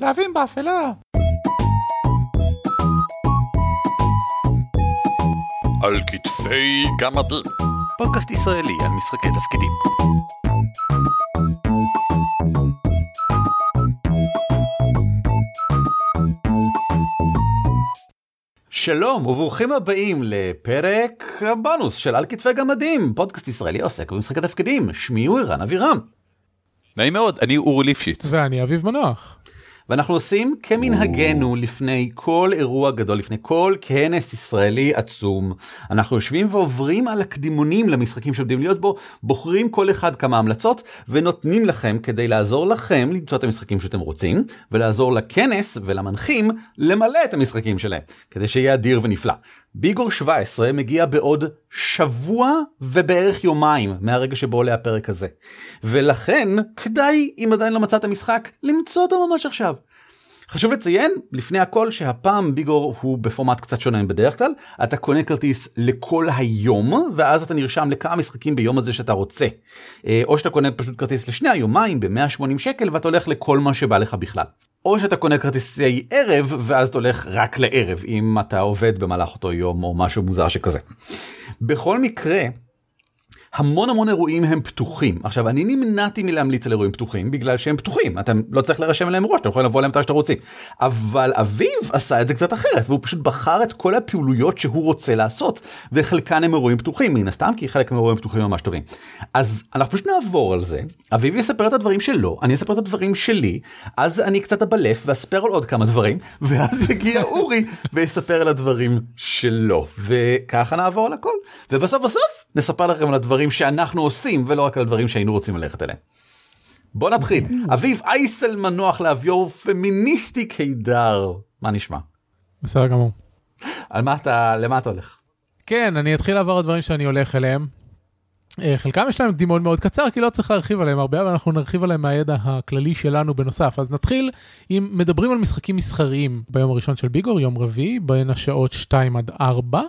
להבים באפלה. על כתפי גמדים. פודקאסט ישראלי על משחקי תפקידים. שלום וברוכים הבאים לפרק הבונוס של על כתפי גמדים, פודקאסט ישראלי עוסק במשחקי תפקידים, שמי הוא ערן אבירם. נעים מאוד, אני אורי ליפשיץ. ואני אביב מנוח. ואנחנו עושים כמנהגנו לפני כל אירוע גדול, לפני כל כנס ישראלי עצום. אנחנו יושבים ועוברים על הקדימונים למשחקים שעומדים להיות בו, בוחרים כל אחד כמה המלצות ונותנים לכם כדי לעזור לכם למצוא את המשחקים שאתם רוצים, ולעזור לכנס ולמנחים למלא את המשחקים שלהם, כדי שיהיה אדיר ונפלא. ביגור 17 מגיע בעוד שבוע ובערך יומיים מהרגע שבו עולה הפרק הזה. ולכן כדאי אם עדיין לא מצאת משחק למצוא אותו ממש עכשיו. חשוב לציין לפני הכל שהפעם ביגור הוא בפורמט קצת שונה מבדרך כלל אתה קונה כרטיס לכל היום ואז אתה נרשם לכמה משחקים ביום הזה שאתה רוצה אה, או שאתה קונה פשוט כרטיס לשני היומיים ב-180 שקל ואתה הולך לכל מה שבא לך בכלל. או שאתה קונה כרטיסי ערב ואז אתה הולך רק לערב אם אתה עובד במהלך אותו יום או משהו מוזר שכזה. בכל מקרה המון המון אירועים הם פתוחים. עכשיו אני נמנעתי מלהמליץ על אירועים פתוחים בגלל שהם פתוחים. אתם לא צריך להירשם אליהם מראש אתם יכולים לבוא אליהם מתי שאתם רוצים. אבל אביב עשה את זה קצת אחרת והוא פשוט בחר את כל הפעילויות שהוא רוצה לעשות וחלקן הם אירועים פתוחים מן הסתם כי חלק מאירועים פתוחים ממש טובים. אז אנחנו פשוט נעבור על זה. אביב יספר את הדברים שלו אני אספר את הדברים שלי אז אני קצת אבלף ואספר על עוד כמה דברים ואז יגיע אורי ויספר על הדברים שלו. וככה נעבור על הכל. ובסוף בסוף נספר לכם על הדברים. דברים שאנחנו עושים ולא רק על דברים שהיינו רוצים ללכת אליהם. בוא נתחיל אביב אייסל מנוח לאביור פמיניסטי קידר מה נשמע? בסדר גמור. על מה אתה למה אתה הולך? כן אני אתחיל לעבור על דברים שאני הולך אליהם. אה, חלקם יש להם קדימון מאוד קצר כי לא צריך להרחיב עליהם הרבה אבל אנחנו נרחיב עליהם מהידע הכללי שלנו בנוסף אז נתחיל אם מדברים על משחקים מסחריים ביום הראשון של ביגור יום רביעי בין השעות 2 עד 4.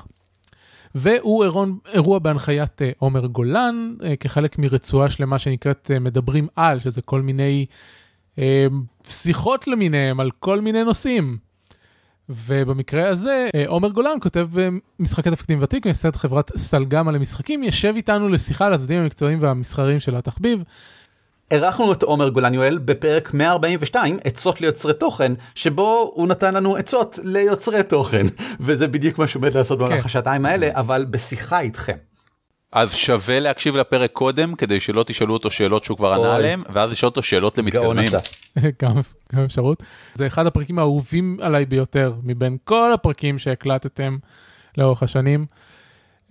והוא אירון, אירוע בהנחיית אה, עומר גולן, אה, כחלק מרצועה שלמה שנקראת אה, מדברים על, שזה כל מיני שיחות למיניהם על כל מיני נושאים. ובמקרה הזה, עומר גולן כותב משחקי תפקידים ותיק, מייסד חברת סלגמה למשחקים, יושב איתנו לשיחה על הצדדים המקצועיים והמסחריים של התחביב. אירחנו את עומר גולן יואל בפרק 142 עצות ליוצרי תוכן שבו הוא נתן לנו עצות ליוצרי תוכן וזה בדיוק מה שעומד לעשות במהלך כן. השעתיים האלה אבל בשיחה איתכם. אז שווה להקשיב לפרק קודם כדי שלא תשאלו אותו שאלות שהוא כבר ענה עליהם ואז לשאול אותו שאלות למתקדמים. גם, גם אפשרות. זה אחד הפרקים האהובים עליי ביותר מבין כל הפרקים שהקלטתם לאורך השנים.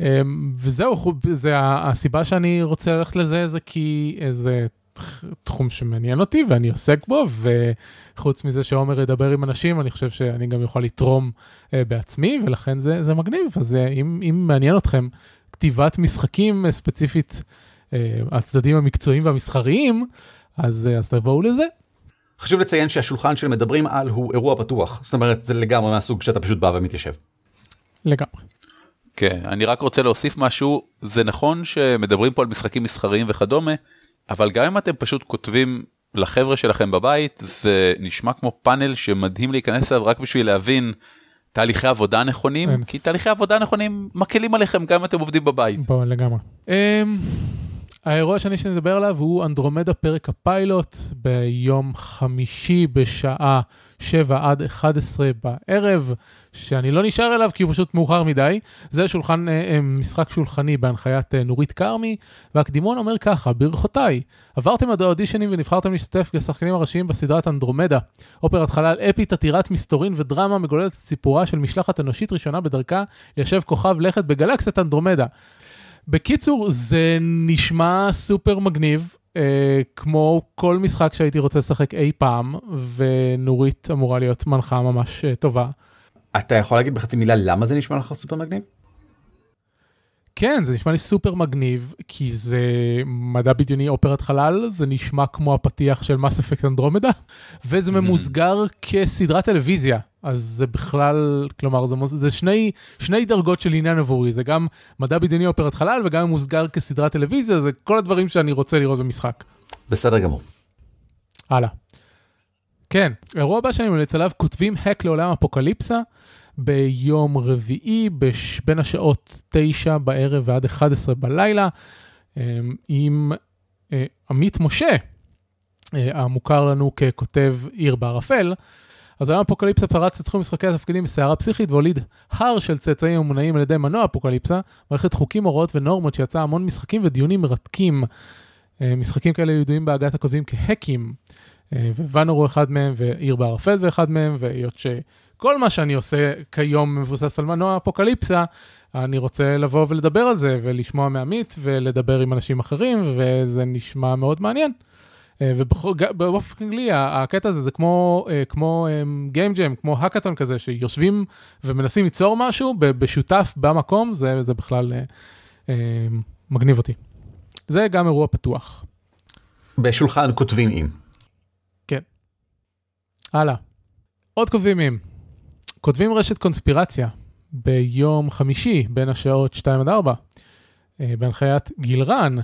אמ, וזהו, זה הסיבה שאני רוצה ללכת לזה זה כי איזה תחום שמעניין אותי ואני עוסק בו וחוץ מזה שעומר ידבר עם אנשים אני חושב שאני גם יכול לתרום uh, בעצמי ולכן זה, זה מגניב אז uh, אם, אם מעניין אתכם כתיבת משחקים uh, ספציפית הצדדים המקצועיים והמסחריים אז, אז תבואו לזה. חשוב לציין שהשולחן של מדברים על הוא אירוע פתוח זאת אומרת זה לגמרי מהסוג שאתה פשוט בא ומתיישב. לגמרי. כן אני רק רוצה להוסיף משהו זה נכון שמדברים פה על משחקים מסחריים וכדומה. אבל גם אם אתם פשוט כותבים לחבר'ה שלכם בבית זה נשמע כמו פאנל שמדהים להיכנס אליו רק בשביל להבין תהליכי עבודה נכונים אין. כי תהליכי עבודה נכונים מקלים עליכם גם אם אתם עובדים בבית. בוא לגמרי. Um, האירוע השני שנדבר עליו הוא אנדרומדה פרק הפיילוט ביום חמישי בשעה 7 עד 11 בערב, שאני לא נשאר אליו כי הוא פשוט מאוחר מדי. זה שולחן, אה, אה, משחק שולחני בהנחיית אה, נורית כרמי, והקדימון אומר ככה, ברכותיי, עברתם עד האודישנים ונבחרתם להשתתף כשחקנים הראשיים בסדרת אנדרומדה, אופרת חלל אפית עתירת מסתורין ודרמה מגוללת את סיפורה של משלחת אנושית ראשונה בדרכה ליישב כוכב לכת בגלקסיית אנדרומדה. בקיצור, זה נשמע סופר מגניב, אה, כמו כל משחק שהייתי רוצה לשחק אי פעם, ונורית אמורה להיות מנחה ממש אה, טובה. אתה יכול להגיד בחצי מילה למה זה נשמע לך סופר מגניב? כן, זה נשמע לי סופר מגניב, כי זה מדע בדיוני אופרת חלל, זה נשמע כמו הפתיח של מס אפקט אנדרומדה, וזה ממוסגר כסדרת טלוויזיה. אז זה בכלל, כלומר, זה, זה שני, שני דרגות של עניין עבורי, זה גם מדע בדיוני אופרת חלל וגם ממוסגר כסדרת טלוויזיה, זה כל הדברים שאני רוצה לראות במשחק. בסדר גמור. הלאה. כן, האירוע הבא שאני ממליץ עליו, כותבים האק לעולם אפוקליפסה ביום רביעי בש... בין השעות 9 בערב ועד 11 בלילה, אמ, עם אה, עמית משה, אה, המוכר לנו ככותב עיר בערפל. אז עולם אפוקליפסה פרץ את תחום משחקי התפקידים בסערה פסיכית והוליד הר של צאצאים המונעים על ידי מנוע אפוקליפסה, מערכת חוקים, הוראות ונורמות שיצאה המון משחקים ודיונים מרתקים. אה, משחקים כאלה ידועים בהגת הכותבים כהקים, ווואנור הוא אחד מהם, ועיר בערפל הוא אחד מהם, והיות שכל מה שאני עושה כיום מבוסס על מנוע אפוקליפסה, אני רוצה לבוא ולדבר על זה, ולשמוע מעמית, ולדבר עם אנשים אחרים, וזה נשמע מאוד מעניין. אה, ובאופן כללי, הקטע הזה זה כמו, אה, כמו Game Jam, כמו האקתון כזה, שיושבים ומנסים ליצור משהו בשותף במקום, זה, זה בכלל אה, מגניב אותי. זה גם אירוע פתוח. בשולחן כותבים עם. הלאה. עוד כותבים עם. כותבים רשת קונספירציה ביום חמישי בין השעות 2 עד 4, בהנחיית גילרן.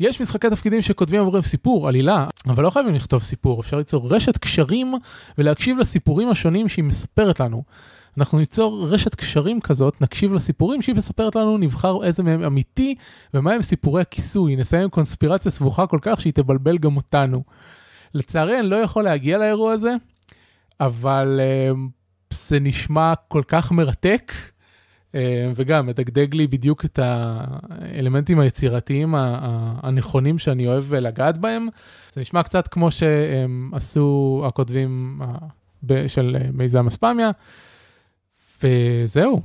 יש משחקי תפקידים שכותבים עבורם סיפור, עלילה, אבל לא חייבים לכתוב סיפור, אפשר ליצור רשת קשרים ולהקשיב לסיפורים השונים שהיא מספרת לנו. אנחנו ניצור רשת קשרים כזאת, נקשיב לסיפורים שהיא מספרת לנו, נבחר איזה מהם אמיתי ומהם סיפורי הכיסוי. נסיים קונספירציה סבוכה כל כך שהיא תבלבל גם אותנו. לצערי אני לא יכול להגיע לאירוע הזה, אבל uh, זה נשמע כל כך מרתק. אה, וגם מדגדג לי בדיוק את האלמנטים היצירתיים הנכונים שאני אוהב לגעת בהם. זה נשמע קצת כמו שהם עשו הכותבים של מיזם אספמיה, וזהו.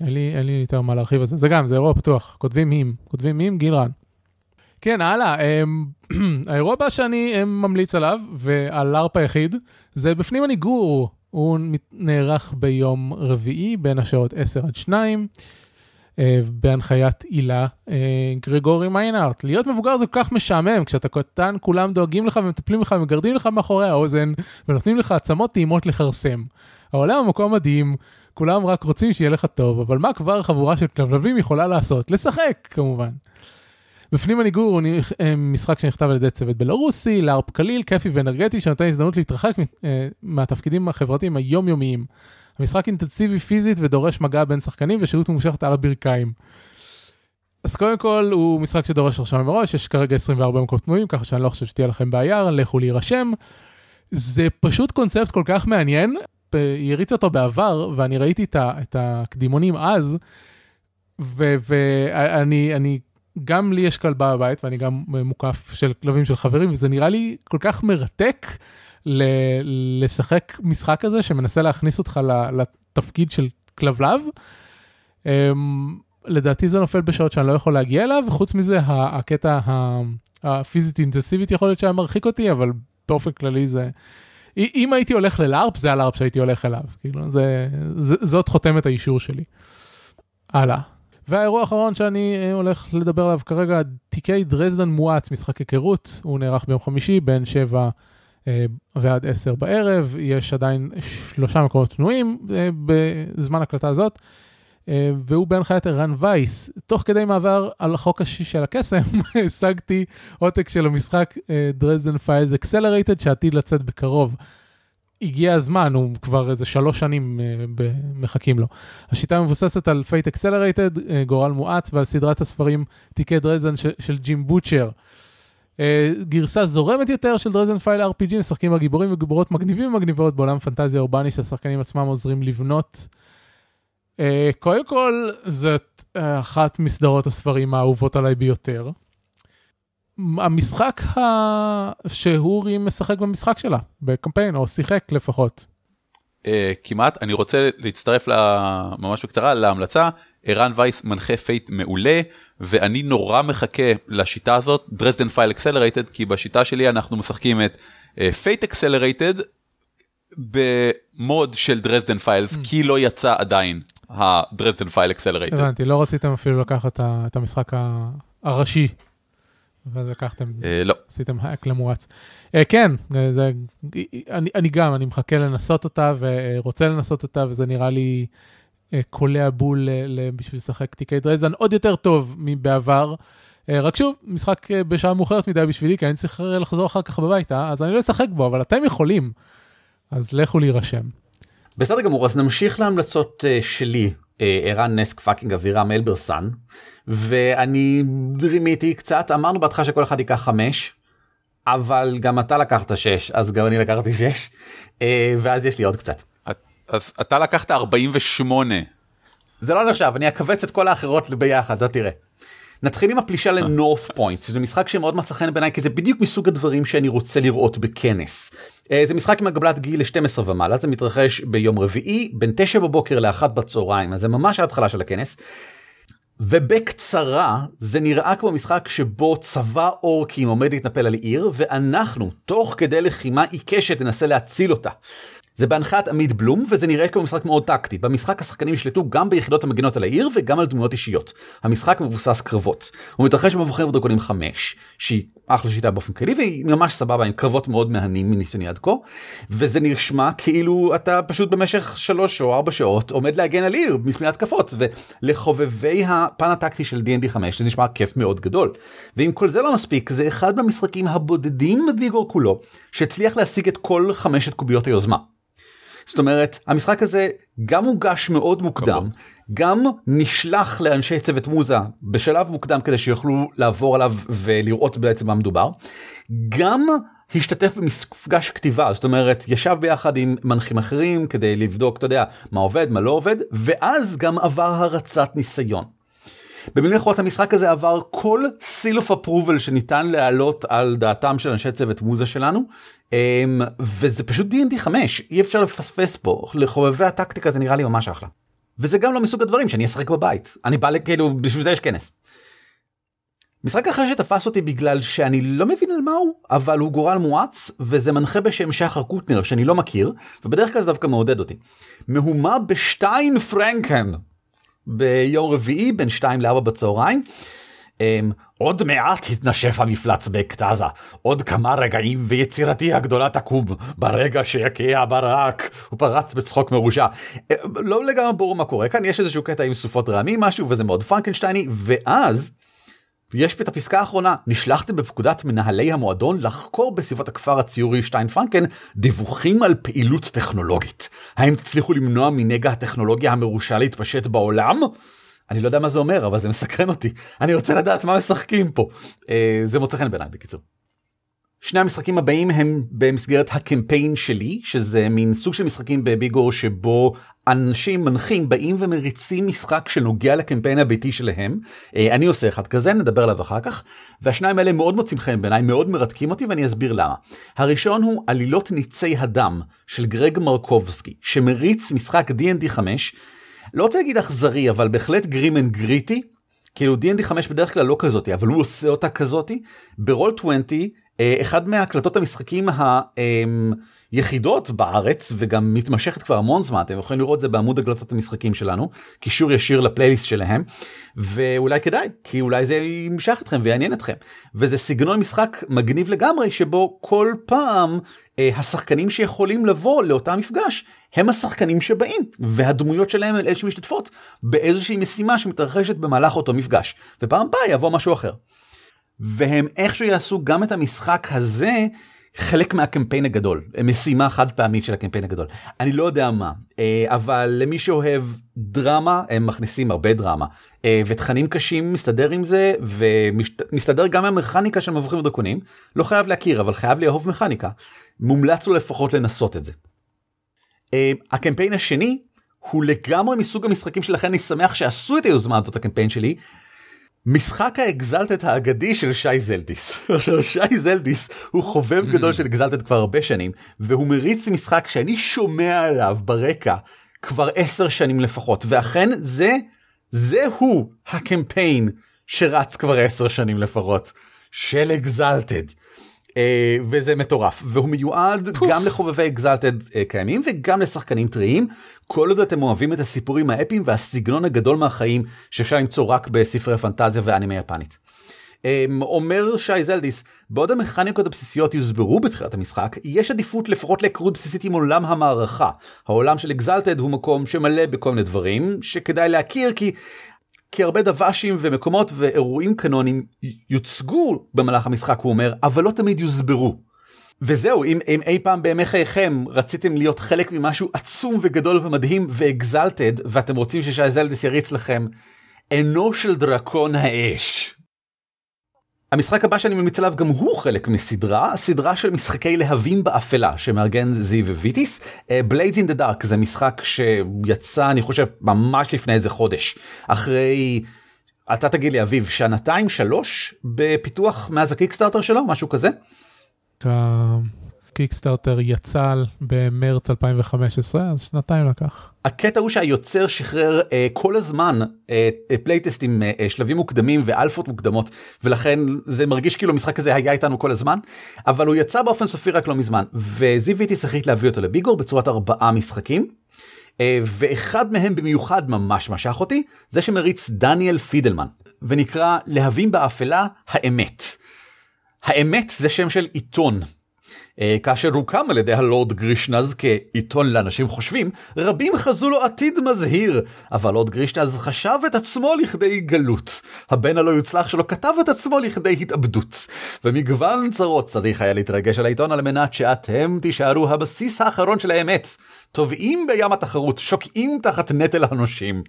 אין לי, אין לי יותר מה להרחיב על זה. זה גם, זה אירוע פתוח, כותבים מים, כותבים מים, גיל רן. כן, הלאה, האירוע הבא שאני ממליץ עליו, ועל לארפ היחיד, זה בפנים הניגור, הוא נערך ביום רביעי בין השעות 10 עד 2, אה, בהנחיית הילה אה, גרגורי מיינארט. להיות מבוגר זה כל כך משעמם, כשאתה קטן כולם דואגים לך ומטפלים לך ומגרדים לך מאחורי האוזן ונותנים לך עצמות טעימות לכרסם. העולם המקום מדהים, כולם רק רוצים שיהיה לך טוב, אבל מה כבר חבורה של כלבלבים יכולה לעשות? לשחק כמובן. בפנים הניגור הוא אה, משחק שנכתב על ידי צוות בלרוסי, לארפ קליל, כיפי ואנרגטי, שנותן הזדמנות להתרחק אה, מהתפקידים החברתיים היומיומיים. המשחק אינטנסיבי פיזית ודורש מגע בין שחקנים ושהות ממושכת על הברכיים. אז קודם כל הוא משחק שדורש הרשמה מראש, יש כרגע 24 מקומות פנויים, ככה שאני לא חושב שתהיה לכם בעיה, לכו להירשם. זה פשוט קונספט כל כך מעניין, הריץ אותו בעבר, ואני ראיתי את הקדימונים אז, ואני גם לי יש כלבה בבית ואני גם מוקף של כלבים של חברים וזה נראה לי כל כך מרתק ל- לשחק משחק כזה שמנסה להכניס אותך לתפקיד של כלבלב. Um, לדעתי זה נופל בשעות שאני לא יכול להגיע אליו וחוץ מזה הקטע הפיזית אינטנסיבית יכול להיות שהיה מרחיק אותי אבל באופן כללי זה. אם הייתי הולך ללארפ זה הלארפ שהייתי הולך אליו כאילו זה, זה זאת חותמת האישור שלי. הלאה. והאירוע האחרון שאני אה, הולך לדבר עליו כרגע, תיקי דרזדן מואץ, משחק היכרות, הוא נערך ביום חמישי בין 7 אה, ועד 10 בערב, יש עדיין שלושה מקומות פנויים אה, בזמן הקלטה הזאת, אה, והוא בהנחיית ערן וייס. תוך כדי מעבר על החוק השישי של הקסם, השגתי עותק של המשחק Dresden Files Accelerated שעתיד לצאת בקרוב. הגיע הזמן, הוא כבר איזה שלוש שנים uh, מחכים לו. השיטה מבוססת על Fate Accelerated, uh, גורל מואץ, ועל סדרת הספרים תיקי דרזדן של ג'ים בוטשר. Uh, גרסה זורמת יותר של Dresden Files RPG, משחקים גיבורים וגיבורות מגניבים ומגניבות בעולם פנטזיה אורבני שהשחקנים עצמם עוזרים לבנות. קודם כל, זאת אחת מסדרות הספרים האהובות עליי ביותר. המשחק ה... שאורי משחק במשחק שלה, בקמפיין, או שיחק לפחות. Uh, כמעט, אני רוצה להצטרף לה, ממש בקצרה להמלצה, ערן וייס מנחה Fate מעולה, ואני נורא מחכה לשיטה הזאת, Dresden Files Accelerated, כי בשיטה שלי אנחנו משחקים את Fate uh, Accelerated במוד של Dresden Files, mm. כי לא יצא עדיין ה Dresden Files Accelerated. הבנתי, לא רציתם אפילו לקחת את המשחק הראשי ואז לקחתם, אה, לא. עשיתם האק למואץ. אה, כן, אה, זה, אני, אני גם, אני מחכה לנסות אותה ורוצה לנסות אותה, וזה נראה לי קולע בול בשביל לשחק תיקי דרזן עוד יותר טוב מבעבר. רק שוב, משחק בשעה מאוחרת מדי בשבילי, כי אני צריך לחזור אחר כך בביתה, אז אני לא אשחק בו, אבל אתם יכולים. אז לכו להירשם. בסדר גמור, אז נמשיך להמלצות שלי. ערן נסק פאקינג אבירם אלברסן ואני רימיתי קצת אמרנו בהתחלה שכל אחד ייקח חמש אבל גם אתה לקחת שש אז גם אני לקחתי שש ואז יש לי עוד קצת. אז אתה לקחת 48. זה לא נחשב אני אכווץ את כל האחרות ביחד אתה תראה. נתחיל עם הפלישה לנורף פוינט זה משחק שמאוד מצא חן בעיניי כי זה בדיוק מסוג הדברים שאני רוצה לראות בכנס. אה, זה משחק עם הגבלת גיל ל-12 ומעלה זה מתרחש ביום רביעי בין 9 בבוקר ל-1 בצהריים אז זה ממש ההתחלה של הכנס. ובקצרה זה נראה כמו משחק שבו צבא אורקים עומד להתנפל על עיר ואנחנו תוך כדי לחימה עיקשת ננסה להציל אותה. זה בהנחיית עמית בלום וזה נראה כמו משחק מאוד טקטי. במשחק השחקנים ישלטו גם ביחידות המגינות על העיר וגם על דמויות אישיות. המשחק מבוסס קרבות. הוא מתרחש במבוכים ודרקונים 5 שהיא אחלה שיטה באופן כללי והיא ממש סבבה עם קרבות מאוד מהנים מניסיוני עד כה. וזה נשמע כאילו אתה פשוט במשך 3 או 4 שעות עומד להגן על עיר מפני התקפות ולחובבי הפן הטקטי של D&D 5 זה נשמע כיף מאוד גדול. ואם כל זה לא מספיק זה אחד מהמשחקים הבודדים בביגור כולו שהצליח להשיג את כל חמשת קוביות היוזמה. זאת אומרת המשחק הזה גם הוגש מאוד מוקדם גם נשלח לאנשי צוות מוזה בשלב מוקדם כדי שיוכלו לעבור עליו ולראות בעצם מה מדובר. גם השתתף במפגש כתיבה זאת אומרת ישב ביחד עם מנחים אחרים כדי לבדוק אתה יודע מה עובד מה לא עובד ואז גם עבר הרצת ניסיון. במילים אחרות המשחק הזה עבר כל of approval שניתן להעלות על דעתם של אנשי צוות מוזה שלנו וזה פשוט D&D 5 אי אפשר לפספס פה לחובבי הטקטיקה זה נראה לי ממש אחלה. וזה גם לא מסוג הדברים שאני אשחק בבית אני בא כאילו בשביל זה יש כנס. משחק אחר שתפס אותי בגלל שאני לא מבין על מה הוא אבל הוא גורל מואץ וזה מנחה בשם שחר קוטנר שאני לא מכיר ובדרך כלל זה דווקא מעודד אותי. מהומה בשטיין פרנקן ביום רביעי בין 2 ל-4 בצהריים. Um, עוד מעט התנשף המפלץ באקטזה, עוד כמה רגעים ויצירתי הגדולה תקום, ברגע שיקיע ברק, הוא פרץ בצחוק מרושע. אה, לא לגמרי ברור מה קורה כאן, יש איזשהו קטע עם סופות רעמים משהו וזה מאוד פרנקנשטייני, ואז יש את הפסקה האחרונה, נשלחתם בפקודת מנהלי המועדון לחקור בסביבות הכפר הציורי שטיין פרנקן דיווחים על פעילות טכנולוגית. האם תצליחו למנוע מנגע הטכנולוגיה המרושע להתפשט בעולם? אני לא יודע מה זה אומר אבל זה מסקרן אותי אני רוצה לדעת מה משחקים פה אה, זה מוצא חן בעיניי בקיצור. שני המשחקים הבאים הם במסגרת הקמפיין שלי שזה מין סוג של משחקים בביגור שבו אנשים מנחים באים ומריצים משחק שנוגע לקמפיין הביתי שלהם אה, אני עושה אחד כזה נדבר עליו אחר כך והשניים האלה מאוד מוצאים חן בעיניי מאוד מרתקים אותי ואני אסביר למה. הראשון הוא עלילות ניצי הדם של גרג מרקובסקי שמריץ משחק D&D 5 לא רוצה להגיד אכזרי אבל בהחלט grim and gritty כאילו D&D 5 בדרך כלל לא כזאתי אבל הוא עושה אותה כזאתי. ברול 20 אה, אחד מהקלטות המשחקים היחידות בארץ וגם מתמשכת כבר המון זמן אתם יכולים לראות זה בעמוד הקלטות המשחקים שלנו קישור ישיר לפלייליסט שלהם ואולי כדאי כי אולי זה ימשך אתכם ויעניין אתכם וזה סגנון משחק מגניב לגמרי שבו כל פעם אה, השחקנים שיכולים לבוא לאותה מפגש הם השחקנים שבאים והדמויות שלהם הם אלה שמשתתפות באיזושהי משימה שמתרחשת במהלך אותו מפגש ופעם הבאה יבוא משהו אחר. והם איכשהו יעשו גם את המשחק הזה חלק מהקמפיין הגדול משימה חד פעמית של הקמפיין הגדול. אני לא יודע מה אה, אבל למי שאוהב דרמה הם מכניסים הרבה דרמה. אה, ותכנים קשים מסתדר עם זה ומסתדר גם המכניקה של מבוכים ודרקונים לא חייב להכיר אבל חייב לאהוב מכניקה. מומלץ לו לפחות לנסות את זה. אה, הקמפיין השני הוא לגמרי מסוג המשחקים שלכן אני שמח שעשו את היוזמה הזאת הקמפיין שלי משחק האקזלטד האגדי של שי זלדיס. שי זלדיס הוא חובב mm. גדול של אקזלטד כבר הרבה שנים והוא מריץ משחק שאני שומע עליו ברקע כבר עשר שנים לפחות ואכן זה זה הוא הקמפיין שרץ כבר עשר שנים לפחות של אקזלטד. Uh, וזה מטורף והוא מיועד. גם לחובבי אקזלטד uh, קיימים וגם לשחקנים טריים כל עוד אתם אוהבים את הסיפורים האפיים והסגנון הגדול מהחיים שאפשר למצוא רק בספרי פנטזיה ואנימה יפנית. Um, אומר שי זלדיס בעוד המכניקות הבסיסיות יוסברו בתחילת המשחק יש עדיפות לפחות להיכרות בסיסית עם עולם המערכה העולם של אקזלטד הוא מקום שמלא בכל מיני דברים שכדאי להכיר כי כי הרבה דב"שים ומקומות ואירועים קנונים יוצגו במהלך המשחק הוא אומר אבל לא תמיד יוסברו. וזהו אם, אם אי פעם בימי חייכם רציתם להיות חלק ממשהו עצום וגדול ומדהים ואקזלטד ואתם רוצים ששי זלדס יריץ לכם עינו של דרקון האש. המשחק הבא שאני ממליץ עליו גם הוא חלק מסדרה, סדרה של משחקי להבים באפלה שמארגן זיו וויטיס. Blades in the Dark זה משחק שיצא אני חושב ממש לפני איזה חודש אחרי אתה תגיד לי אביב שנתיים שלוש בפיתוח מאז ה Kickstarter שלו משהו כזה. Kickstarter יצא במרץ 2015 אז שנתיים לקח. הקטע הוא שהיוצר שחרר אה, כל הזמן אה, פלייטסטים אה, שלבים מוקדמים ואלפות מוקדמות ולכן זה מרגיש כאילו המשחק הזה היה איתנו כל הזמן אבל הוא יצא באופן סופי רק לא מזמן וזיו ויטיס החליט להביא אותו לביגור בצורת ארבעה משחקים. אה, ואחד מהם במיוחד ממש משך אותי זה שמריץ דניאל פידלמן ונקרא להבים באפלה האמת. האמת זה שם של עיתון כאשר הוקם על ידי הלורד גרישנז כעיתון לאנשים חושבים, רבים חזו לו עתיד מזהיר, אבל לורד גרישנז חשב את עצמו לכדי גלות. הבן הלא יוצלח שלו כתב את עצמו לכדי התאבדות. ומגוון צרות צריך היה להתרגש על העיתון על מנת שאתם תישארו הבסיס האחרון של האמת. טובעים בים התחרות, שוקעים תחת נטל הנושים.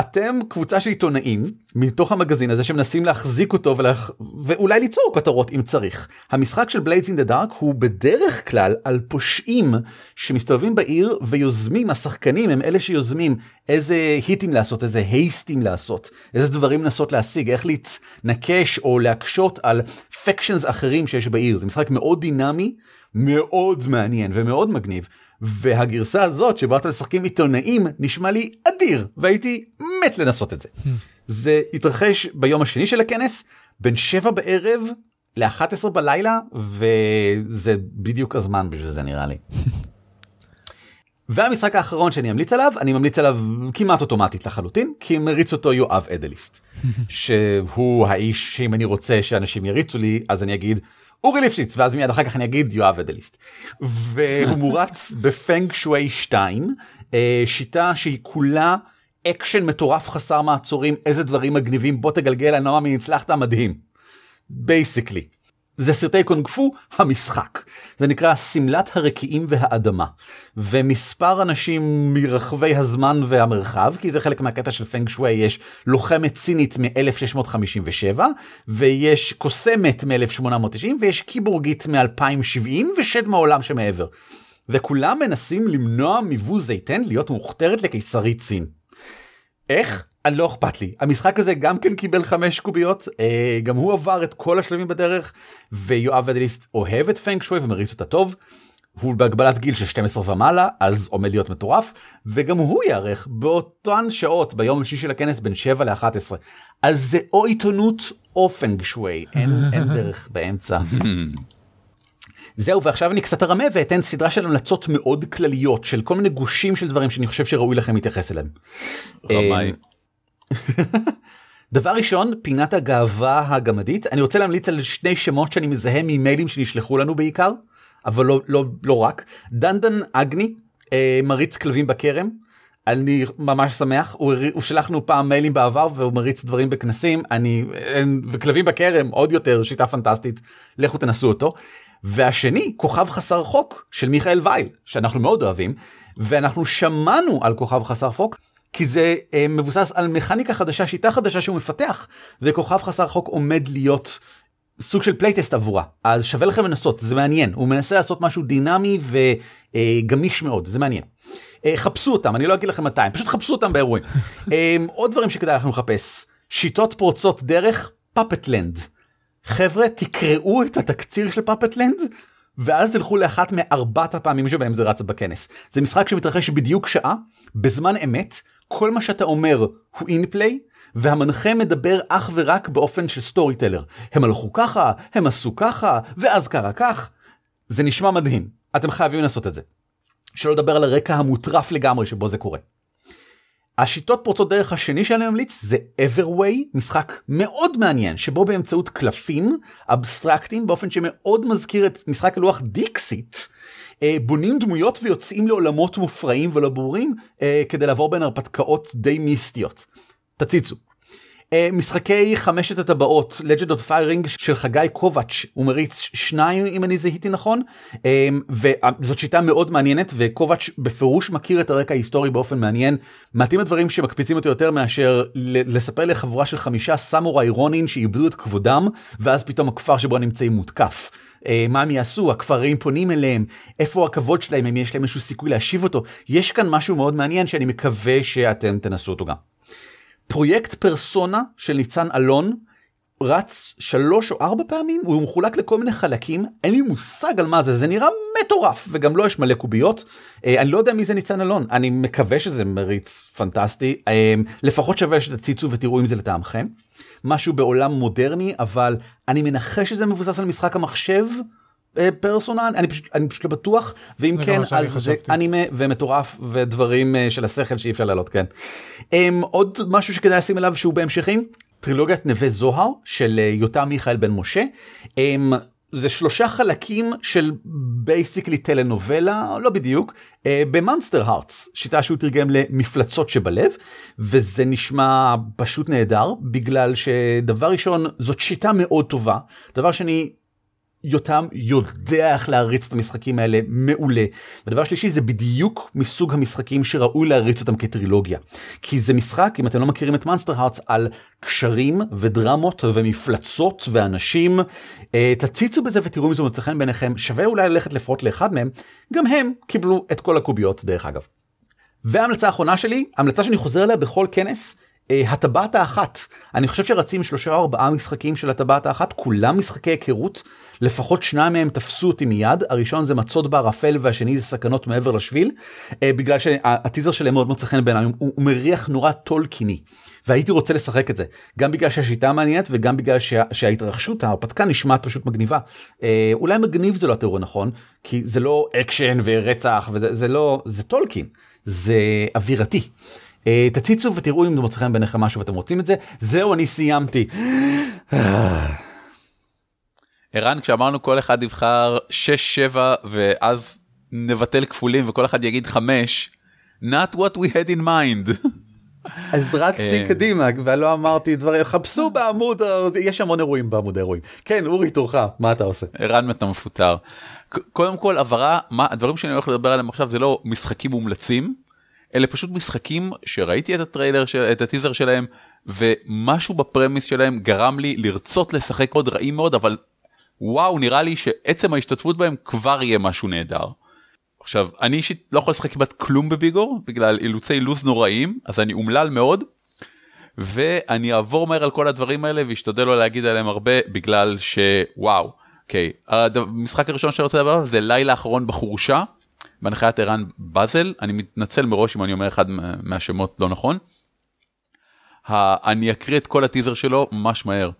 אתם קבוצה של עיתונאים מתוך המגזין הזה שמנסים להחזיק אותו ולח... ואולי ליצור כותרות אם צריך. המשחק של בליידס אין דה דארק הוא בדרך כלל על פושעים שמסתובבים בעיר ויוזמים השחקנים הם אלה שיוזמים איזה היטים לעשות איזה הייסטים לעשות איזה דברים לנסות להשיג איך להתנקש או להקשות על פקשנס אחרים שיש בעיר זה משחק מאוד דינמי מאוד מעניין ומאוד מגניב. והגרסה הזאת שבה אתם משחקים עיתונאים נשמע לי אדיר והייתי מת לנסות את זה. זה התרחש ביום השני של הכנס בין 7 בערב ל-11 בלילה וזה בדיוק הזמן בשביל זה נראה לי. והמשחק האחרון שאני אמליץ עליו אני ממליץ עליו כמעט אוטומטית לחלוטין כי מריץ אותו יואב אדליסט שהוא האיש שאם אני רוצה שאנשים יריצו לי אז אני אגיד אורי ליפשיץ ואז מיד אחר כך אני אגיד יואב אדליסט. והוא מורץ בפנג שווי 2 אה, שיטה שהיא כולה אקשן מטורף חסר מעצורים איזה דברים מגניבים בוא תגלגל אני לא מאמין הצלחת מדהים. Basically. זה סרטי קונג פו המשחק זה נקרא שמלת הרקיעים והאדמה ומספר אנשים מרחבי הזמן והמרחב כי זה חלק מהקטע של פנג שואי יש לוחמת צינית מ-1657 ויש קוסמת מ-1890 ויש קיבורגית מ-2070 ושד מהעולם שמעבר. וכולם מנסים למנוע מבוז זייתן להיות מוכתרת לקיסרית סין. איך? אני לא אכפת לי המשחק הזה גם כן קיבל חמש קוביות אה, גם הוא עבר את כל השלבים בדרך ויואב אדליסט אוהב את פנק שווי ומריץ אותה טוב. הוא בהגבלת גיל של 12 ומעלה אז עומד להיות מטורף וגם הוא יארך באותן שעות ביום השישי של הכנס בין 7 ל-11 אז זה או עיתונות או פנג שווי אין, אין דרך באמצע. זהו ועכשיו אני קצת ארמה ואתן סדרה של המלצות מאוד כלליות של כל מיני גושים של דברים שאני חושב שראוי לכם להתייחס אליהם. רמאי. דבר ראשון פינת הגאווה הגמדית אני רוצה להמליץ על שני שמות שאני מזהה ממיילים שנשלחו לנו בעיקר אבל לא לא לא רק דנדן אגני אה, מריץ כלבים בכרם. אני ממש שמח הוא, הוא שלח לנו פעם מיילים בעבר והוא מריץ דברים בכנסים אני וכלבים בכרם עוד יותר שיטה פנטסטית לכו תנסו אותו. והשני כוכב חסר חוק של מיכאל וייל שאנחנו מאוד אוהבים ואנחנו שמענו על כוכב חסר חוק כי זה אה, מבוסס על מכניקה חדשה שיטה חדשה שהוא מפתח וכוכב חסר חוק עומד להיות סוג של playtest עבורה אז שווה לכם לנסות זה מעניין הוא מנסה לעשות משהו דינמי וגמיש מאוד זה מעניין. אה, חפשו אותם אני לא אגיד לכם מתי פשוט חפשו אותם באירועים אה, עוד דברים שכדאי לכם לחפש שיטות פורצות דרך Puppetland. חבר'ה תקראו את התקציר של Puppetland ואז תלכו לאחת מארבעת הפעמים שבהם זה רץ בכנס. זה משחק שמתרחש בדיוק שעה, בזמן אמת, כל מה שאתה אומר הוא in play, והמנחה מדבר אך ורק באופן של storyteller. הם הלכו ככה, הם עשו ככה, ואז קרה כך. זה נשמע מדהים, אתם חייבים לעשות את זה. שלא לדבר על הרקע המטורף לגמרי שבו זה קורה. השיטות פורצות דרך השני שאני ממליץ זה Everway, משחק מאוד מעניין שבו באמצעות קלפים אבסטרקטיים באופן שמאוד מזכיר את משחק הלוח דיקסיט, אה, בונים דמויות ויוצאים לעולמות מופרעים ולא ברורים אה, כדי לעבור בין הרפתקאות די מיסטיות. תציצו. Uh, משחקי חמשת הטבעות Legend of Firing של חגי קובץ' הוא מריץ שניים אם אני זיהיתי נכון um, וזאת שיטה מאוד מעניינת וקובץ' בפירוש מכיר את הרקע ההיסטורי באופן מעניין. מעטים הדברים שמקפיצים אותי יותר מאשר לספר לחבורה של חמישה סמוראי רונין שאיבדו את כבודם ואז פתאום הכפר שבו נמצאים מותקף. Uh, מה הם יעשו? הכפרים פונים אליהם? איפה הכבוד שלהם? אם יש להם איזשהו סיכוי להשיב אותו? יש כאן משהו מאוד מעניין שאני מקווה שאתם תנסו אותו גם. פרויקט פרסונה של ניצן אלון רץ שלוש או ארבע פעמים הוא מחולק לכל מיני חלקים אין לי מושג על מה זה זה נראה מטורף וגם לא יש מלא קוביות. אה, אני לא יודע מי זה ניצן אלון אני מקווה שזה מריץ פנטסטי אה, לפחות שווה שתציצו ותראו אם זה לטעמכם. משהו בעולם מודרני אבל אני מנחש שזה מבוסס על משחק המחשב אה, פרסונה אני פשוט אני פשוט לא בטוח ואם כן אז זה אנימה ומטורף ודברים אה, של השכל שאי אפשר לעלות כן. Um, עוד משהו שכדאי לשים אליו שהוא בהמשכים טרילוגיית נווה זוהר של אה, יותם מיכאל בן משה. Um, זה שלושה חלקים של basically טלנובלה לא בדיוק במאנסטר הארטס שיטה שהוא תרגם למפלצות שבלב וזה נשמע פשוט נהדר בגלל שדבר ראשון זאת שיטה מאוד טובה דבר שני יותם יודע איך להריץ את המשחקים האלה מעולה. ודבר שלישי זה בדיוק מסוג המשחקים שראוי להריץ אותם כטרילוגיה. כי זה משחק אם אתם לא מכירים את מאנסטר הארטס על קשרים ודרמות ומפלצות ואנשים. אה, תציצו בזה ותראו אם זה מוצא חן בעיניכם שווה אולי ללכת לפחות לאחד מהם גם הם קיבלו את כל הקוביות דרך אגב. וההמלצה האחרונה שלי המלצה שאני חוזר אליה בכל כנס אה, הטבעת האחת אני חושב שרצים שלושה ארבעה משחקים של הטבעת האחת כולם משחקי היכרות לפחות שניים מהם תפסו אותי מיד. הראשון זה מצוד בערפל והשני זה סכנות מעבר לשביל. אה, בגלל שהטיזר שלהם מאוד מוצא חן בעיניי הוא, הוא מריח נורא טולקיני והייתי רוצה לשחק את זה. גם בגלל שהשיטה מעניינת וגם בגלל שה, שההתרחשות ההרפתקה נשמעת פשוט מגניבה. אה, אולי מגניב זה לא התיאור הנכון כי זה לא אקשן ורצח וזה זה לא זה טולקין זה אווירתי. Uh, תציצו ותראו אם זה מוצא חן בעיניכם משהו ואתם רוצים את זה. זהו אני סיימתי. ערן כשאמרנו כל אחד יבחר 6-7 ואז נבטל כפולים וכל אחד יגיד 5 not what we had in mind. אז רצתי אה. קדימה ולא אמרתי דברים חפשו בעמוד יש המון אירועים בעמוד האירועים כן אורי תורך מה אתה עושה ערן אתה מפוטר. קודם כל הבהרה מה הדברים שאני הולך לדבר עליהם עכשיו זה לא משחקים מומלצים אלה פשוט משחקים שראיתי את הטריילר של את הטיזר שלהם ומשהו בפרמיס שלהם גרם לי לרצות לשחק עוד רעים מאוד אבל וואו נראה לי שעצם ההשתתפות בהם כבר יהיה משהו נהדר. עכשיו אני אישית לא יכול לשחק כמעט כלום בביגור בגלל אילוצי לוז נוראים אז אני אומלל מאוד. ואני אעבור מהר על כל הדברים האלה ואשתדל לא להגיד עליהם הרבה בגלל שוואו. אוקיי המשחק הראשון שאני רוצה לדבר עליו זה לילה אחרון בחורשה בהנחיית ערן באזל אני מתנצל מראש אם אני אומר אחד מהשמות לא נכון. אני אקריא את כל הטיזר שלו ממש מהר.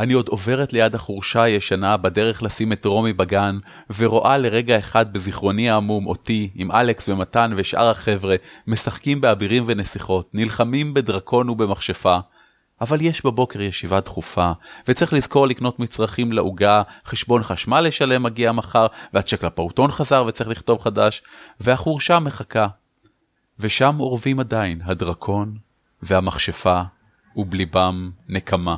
אני עוד עוברת ליד החורשה הישנה בדרך לשים את רומי בגן, ורואה לרגע אחד בזיכרוני העמום אותי, עם אלכס ומתן ושאר החבר'ה, משחקים באבירים ונסיכות, נלחמים בדרקון ובמכשפה. אבל יש בבוקר ישיבה דחופה, וצריך לזכור לקנות מצרכים לעוגה, חשבון חשמל לשלם מגיע מחר, והצ'ק לפעוטון חזר וצריך לכתוב חדש, והחורשה מחכה. ושם אורבים עדיין הדרקון והמכשפה, ובליבם נקמה.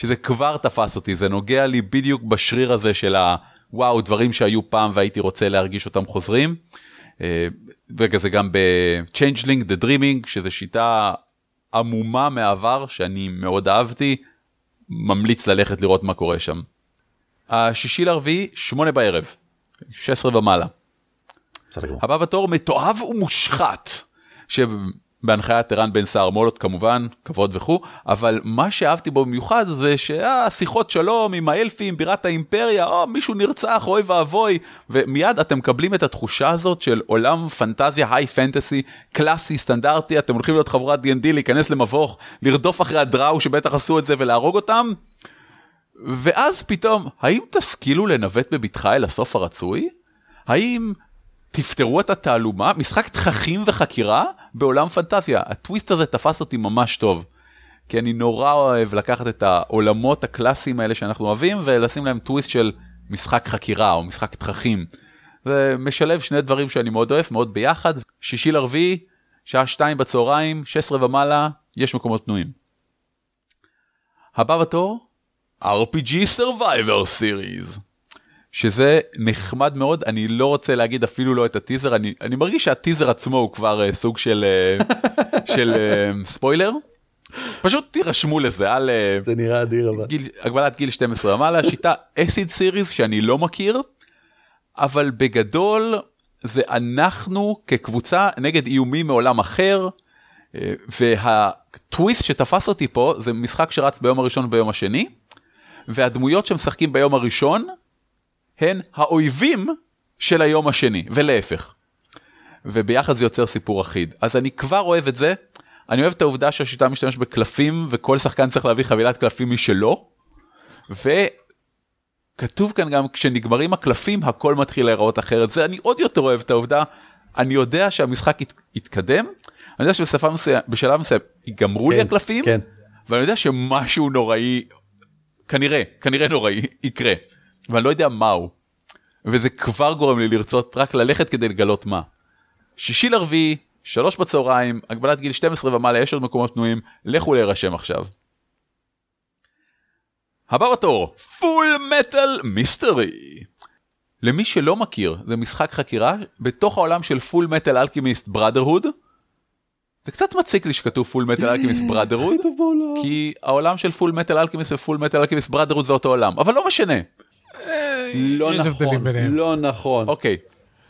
שזה כבר תפס אותי, זה נוגע לי בדיוק בשריר הזה של הוואו, דברים שהיו פעם והייתי רוצה להרגיש אותם חוזרים. רגע, זה גם ב-Changeling the Dreaming, שזה שיטה עמומה מעבר שאני מאוד אהבתי, ממליץ ללכת לראות מה קורה שם. השישי לרביעי, שמונה בערב, 16 ומעלה. הבא בתור מתועב ומושחת. בהנחיית ערן בן סער מולות כמובן, כבוד וכו', אבל מה שאהבתי בו במיוחד זה שהשיחות שלום עם האלפים, בירת האימפריה, או מישהו נרצח, אוי ואבוי, ומיד אתם מקבלים את התחושה הזאת של עולם פנטזיה היי פנטסי, קלאסי, סטנדרטי, אתם הולכים להיות חברת D&D, להיכנס למבוך, לרדוף אחרי הדראו שבטח עשו את זה ולהרוג אותם, ואז פתאום, האם תשכילו לנווט בבטחה אל הסוף הרצוי? האם תפתרו את התעלומה, משחק תככים וחקירה בעולם פנטזיה. הטוויסט הזה תפס אותי ממש טוב. כי אני נורא אוהב לקחת את העולמות הקלאסיים האלה שאנחנו אוהבים ולשים להם טוויסט של משחק חקירה או משחק תככים. זה משלב שני דברים שאני מאוד אוהב, מאוד ביחד. שישי לרביעי, שעה שתיים בצהריים, 16 ומעלה, יש מקומות פנויים. הבא בתור, RPG Survivor Series. שזה נחמד מאוד אני לא רוצה להגיד אפילו לא את הטיזר אני אני מרגיש שהטיזר עצמו הוא כבר uh, סוג של uh, של uh, ספוילר. פשוט תירשמו לזה על זה נראה אדיר אבל גיל, הגבלת גיל 12 ומעלה שיטה אסיד סיריס שאני לא מכיר אבל בגדול זה אנחנו כקבוצה נגד איומים מעולם אחר והטוויסט שתפס אותי פה זה משחק שרץ ביום הראשון וביום השני והדמויות שמשחקים ביום הראשון הן האויבים של היום השני, ולהפך. וביחד זה יוצר סיפור אחיד. אז אני כבר אוהב את זה, אני אוהב את העובדה שהשיטה משתמש בקלפים, וכל שחקן צריך להביא חבילת קלפים משלו, וכתוב כאן גם כשנגמרים הקלפים הכל מתחיל להיראות אחרת, זה אני עוד יותר אוהב את העובדה, אני יודע שהמשחק ית, יתקדם, אני יודע שבשלב מסוים ייגמרו כן, לי הקלפים, כן. ואני יודע שמשהו נוראי, כנראה, כנראה נוראי, יקרה. ואני לא יודע מהו. וזה כבר גורם לי לרצות רק ללכת כדי לגלות מה. שישי לרביעי, שלוש בצהריים, הגבלת גיל 12 ומעלה, יש עוד מקומות פנויים, לכו להירשם עכשיו. הבא בתור, Full Metal Mystery. למי שלא מכיר, זה משחק חקירה בתוך העולם של Full Metal Alchemist Brotherhood. זה קצת מציק לי שכתוב Full Metal Alchemist Brotherhood, כי העולם של Full Metal Alchemist ו Full Metal Alchemist Brotherhood זה אותו עולם, אבל לא משנה. לא נכון, לא נכון. אוקיי,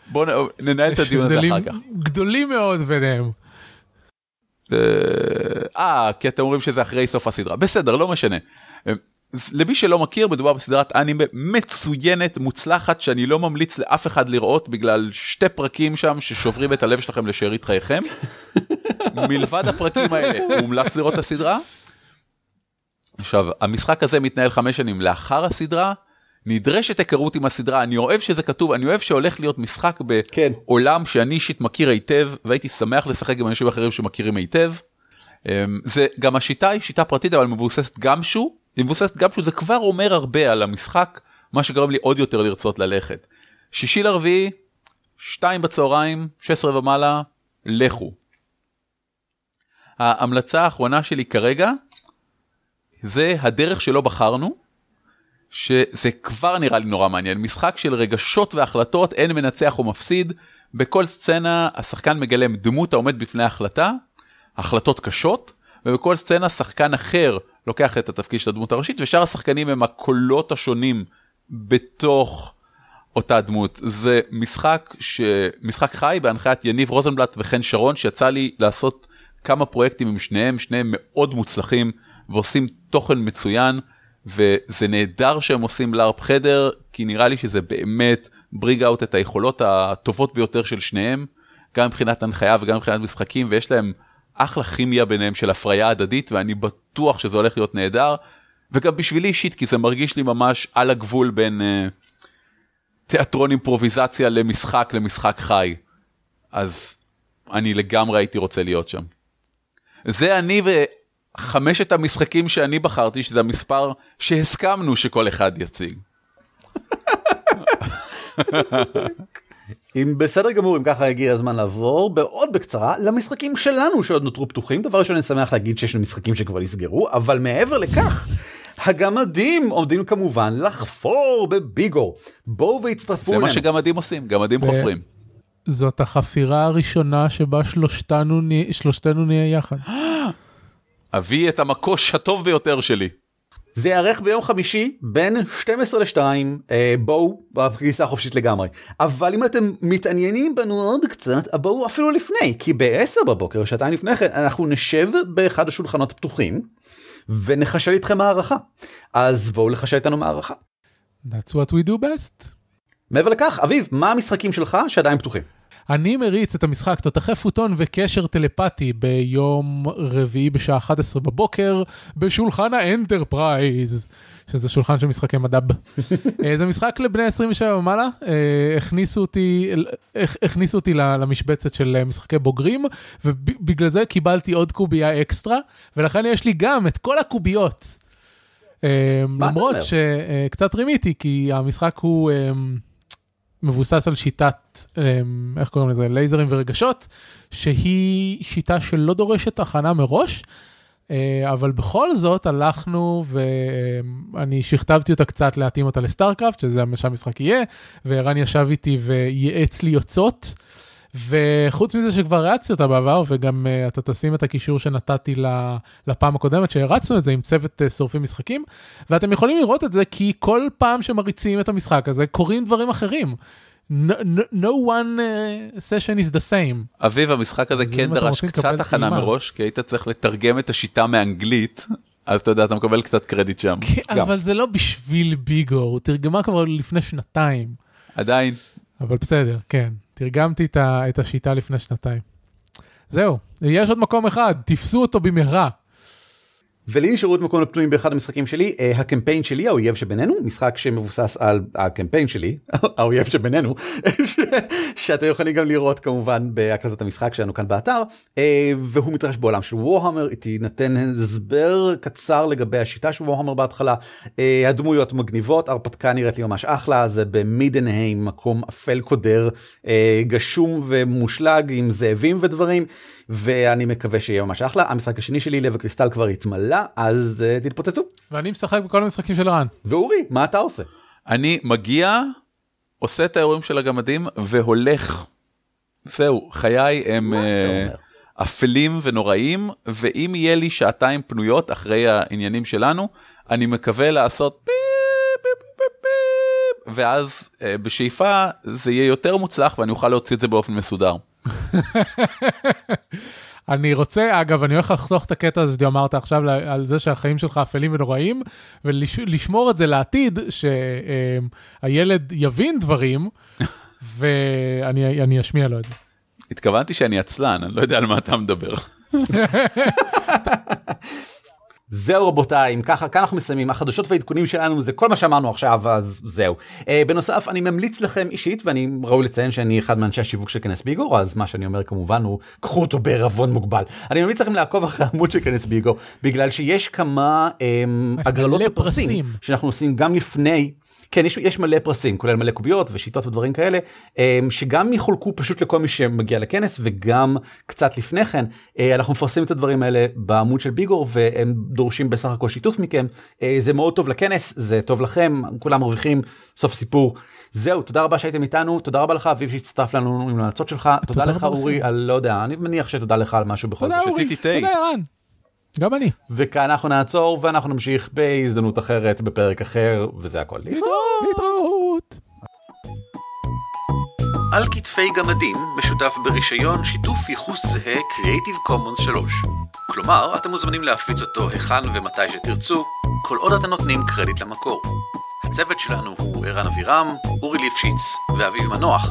בואו ננהל את הדיון הזה אחר כך. גדולים מאוד ביניהם. אה, כי אתם אומרים שזה אחרי סוף הסדרה. בסדר, לא משנה. אה, למי שלא מכיר, מדובר בסדרת אנימה מצוינת, מוצלחת, שאני לא ממליץ לאף אחד לראות בגלל שתי פרקים שם ששוברים את הלב שלכם לשארית חייכם. מלבד הפרקים האלה, מומלץ לראות את הסדרה. עכשיו, המשחק הזה מתנהל חמש שנים לאחר הסדרה. נדרשת היכרות עם הסדרה אני אוהב שזה כתוב אני אוהב שהולך להיות משחק כן. בעולם כן. שאני אישית מכיר היטב והייתי שמח לשחק עם אנשים אחרים שמכירים היטב. אמ, זה גם השיטה היא שיטה פרטית אבל מבוססת גמשו היא מבוססת גמשו זה כבר אומר הרבה על המשחק מה שגרם לי עוד יותר לרצות ללכת. שישי לרביעי, שתיים בצהריים, 16 ומעלה, לכו. ההמלצה האחרונה שלי כרגע זה הדרך שלא בחרנו שזה כבר נראה לי נורא מעניין. משחק של רגשות והחלטות אין מנצח או מפסיד. בכל סצנה השחקן מגלם דמות העומד בפני החלטה החלטות קשות ובכל סצנה שחקן אחר לוקח את התפקיד של הדמות הראשית ושאר השחקנים הם הקולות השונים בתוך אותה דמות. זה משחק שמשחק חי בהנחיית יניב רוזנבלט וחן שרון שיצא לי לעשות כמה פרויקטים עם שניהם שניהם מאוד מוצלחים ועושים תוכן מצוין. וזה נהדר שהם עושים לארפ חדר כי נראה לי שזה באמת בריג אאוט את היכולות הטובות ביותר של שניהם גם מבחינת הנחיה וגם מבחינת משחקים ויש להם אחלה כימיה ביניהם של הפריה הדדית ואני בטוח שזה הולך להיות נהדר וגם בשבילי אישית כי זה מרגיש לי ממש על הגבול בין uh, תיאטרון אימפרוביזציה למשחק למשחק חי אז אני לגמרי הייתי רוצה להיות שם. זה אני ו... חמשת המשחקים שאני בחרתי שזה המספר שהסכמנו שכל אחד יציג. אם בסדר גמור אם ככה הגיע הזמן לעבור בעוד בקצרה למשחקים שלנו שעוד נותרו פתוחים דבר ראשון אני שמח להגיד שיש לנו משחקים שכבר נסגרו אבל מעבר לכך הגמדים עומדים כמובן לחפור בביגו בואו והצטרפו זה מה שגמדים עושים גמדים חופרים. זאת החפירה הראשונה שבה שלושתנו נהיה יחד. אביא את המקוש הטוב ביותר שלי. זה יארך ביום חמישי בין 12 ל-2 אה, בואו בכניסה חופשית לגמרי אבל אם אתם מתעניינים בנו עוד קצת בואו אפילו לפני כי ב-10 בבוקר שעתיים לפני כן אנחנו נשב באחד השולחנות הפתוחים ונחשל איתכם הערכה אז בואו לחשל איתנו מערכה. That's what we do best. מעבר לכך אביב מה המשחקים שלך שעדיין פתוחים. אני מריץ את המשחק תותחי פוטון וקשר טלפתי ביום רביעי בשעה 11 בבוקר בשולחן ה Enterprise, שזה שולחן של משחקי מד"ב. אה, זה משחק לבני 27 ומעלה, אה, הכניסו אותי, הכניסו אותי למשבצת של משחקי בוגרים, ובגלל זה קיבלתי עוד קובייה אקסטרה, ולכן יש לי גם את כל הקוביות. אה, למרות שקצת רימיתי, כי המשחק הוא... מבוסס על שיטת, אמ, איך קוראים לזה, לייזרים ורגשות, שהיא שיטה שלא דורשת הכנה מראש, אה, אבל בכל זאת הלכנו ואני שכתבתי אותה קצת להתאים אותה לסטארקראפט, שזה מה שהמשחק יהיה, וערן ישב איתי וייעץ לי יוצאות. וחוץ מזה שכבר הרצתי אותה בעבר, וגם uh, אתה תשים את הקישור שנתתי לפעם הקודמת שהרצנו את זה עם צוות uh, שורפים משחקים, ואתם יכולים לראות את זה כי כל פעם שמריצים את המשחק הזה קורים דברים אחרים. No, no, one uh, session is the same. אביב, המשחק הזה כן דרש קצת הכנה מראש, כי היית צריך לתרגם את השיטה מאנגלית. אז אתה יודע, אתה מקבל קצת קרדיט שם. כן, אבל זה לא בשביל ביגו, הוא תרגמה כבר לפני שנתיים. עדיין. אבל בסדר, כן. תרגמתי את השיטה לפני שנתיים. זהו, יש עוד מקום אחד, תפסו אותו במהרה. ולי נשארו את מקום הפנויים באחד המשחקים שלי, uh, הקמפיין שלי, האויב שבינינו, משחק שמבוסס על הקמפיין שלי, האויב שבינינו, שאתם יכולים גם לראות כמובן בהקלטת המשחק שלנו כאן באתר, uh, והוא מתרחש בעולם של וורהמר, תינתן הסבר קצר לגבי השיטה של וורהמר בהתחלה, uh, הדמויות מגניבות, הרפתקה נראית לי ממש אחלה, זה במידנהיים, מקום אפל קודר, גשום ומושלג עם זאבים ודברים. ואני מקווה שיהיה ממש אחלה. המשחק השני שלי, לב הקריסטל כבר התמלא, אז uh, תתפוצצו. ואני משחק בכל המשחקים של רן. ואורי, מה אתה עושה? אני מגיע, עושה את האירועים של הגמדים והולך. זהו, חיי הם uh, אפלים ונוראים, ואם יהיה לי שעתיים פנויות אחרי העניינים שלנו, אני מקווה לעשות פיפ פיפ פיפ פיפ, ואז uh, בשאיפה זה יהיה יותר מוצלח ואני אוכל להוציא את זה באופן מסודר. אני רוצה, אגב, אני הולך לחסוך את הקטע הזה שאמרת עכשיו על זה שהחיים שלך אפלים ונוראים, ולשמור את זה לעתיד, שהילד יבין דברים, ואני אשמיע לו את זה. התכוונתי שאני עצלן, אני לא יודע על מה אתה מדבר. זהו רבותיי, אם ככה, כאן אנחנו מסיימים, החדשות והעדכונים שלנו זה כל מה שאמרנו עכשיו, אז זהו. Uh, בנוסף, אני ממליץ לכם אישית, ואני ראוי לציין שאני אחד מאנשי השיווק של כנס ביגו, אז מה שאני אומר כמובן הוא, קחו אותו בערבון מוגבל. אני ממליץ לכם לעקוב אחרי העמוד של כנס ביגו, בגלל שיש כמה um, הגרלות ופרסים שאנחנו עושים גם לפני כן, יש, יש מלא פרסים, כולל מלא קוביות ושיטות ודברים כאלה, אמ, שגם יחולקו פשוט לכל מי שמגיע לכנס, וגם קצת לפני כן, אה, אנחנו מפרסמים את הדברים האלה בעמוד של ביגור, והם דורשים בסך הכל שיתוף מכם. אה, זה מאוד טוב לכנס, זה טוב לכם, כולם מרוויחים, סוף סיפור. זהו, תודה רבה שהייתם איתנו, תודה רבה לך אביב שהצטרף לנו עם ההמלצות שלך, תודה, תודה לך אורי, על לא יודע, אני מניח שתודה לך על משהו בכל זאת. תודה אורי, תודה ערן. גם אני. וכאן אנחנו נעצור ואנחנו נמשיך בהזדמנות אחרת בפרק אחר וזה הכל. להתראות. על כתפי גמדים משותף ברישיון שיתוף ייחוס זהה Creative Commons 3. כלומר, אתם מוזמנים להפיץ אותו היכן ומתי שתרצו, כל עוד אתם נותנים קרדיט למקור. הצוות שלנו הוא ערן אבירם, אורי ליפשיץ ואביב מנוח,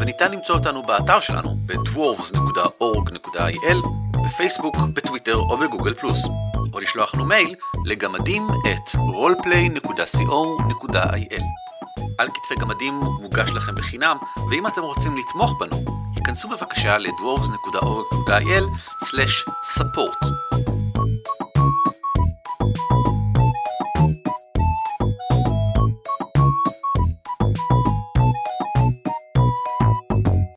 וניתן למצוא אותנו באתר שלנו ב-dwarves.org.il, בפייסבוק, בטוויטר או בגוגל פלוס, או לשלוח לנו מייל לגמדים את roleplay.co.il. על כתפי גמדים מוגש לכם בחינם, ואם אתם רוצים לתמוך בנו, היכנסו בבקשה ל-dwarves.org.il/support.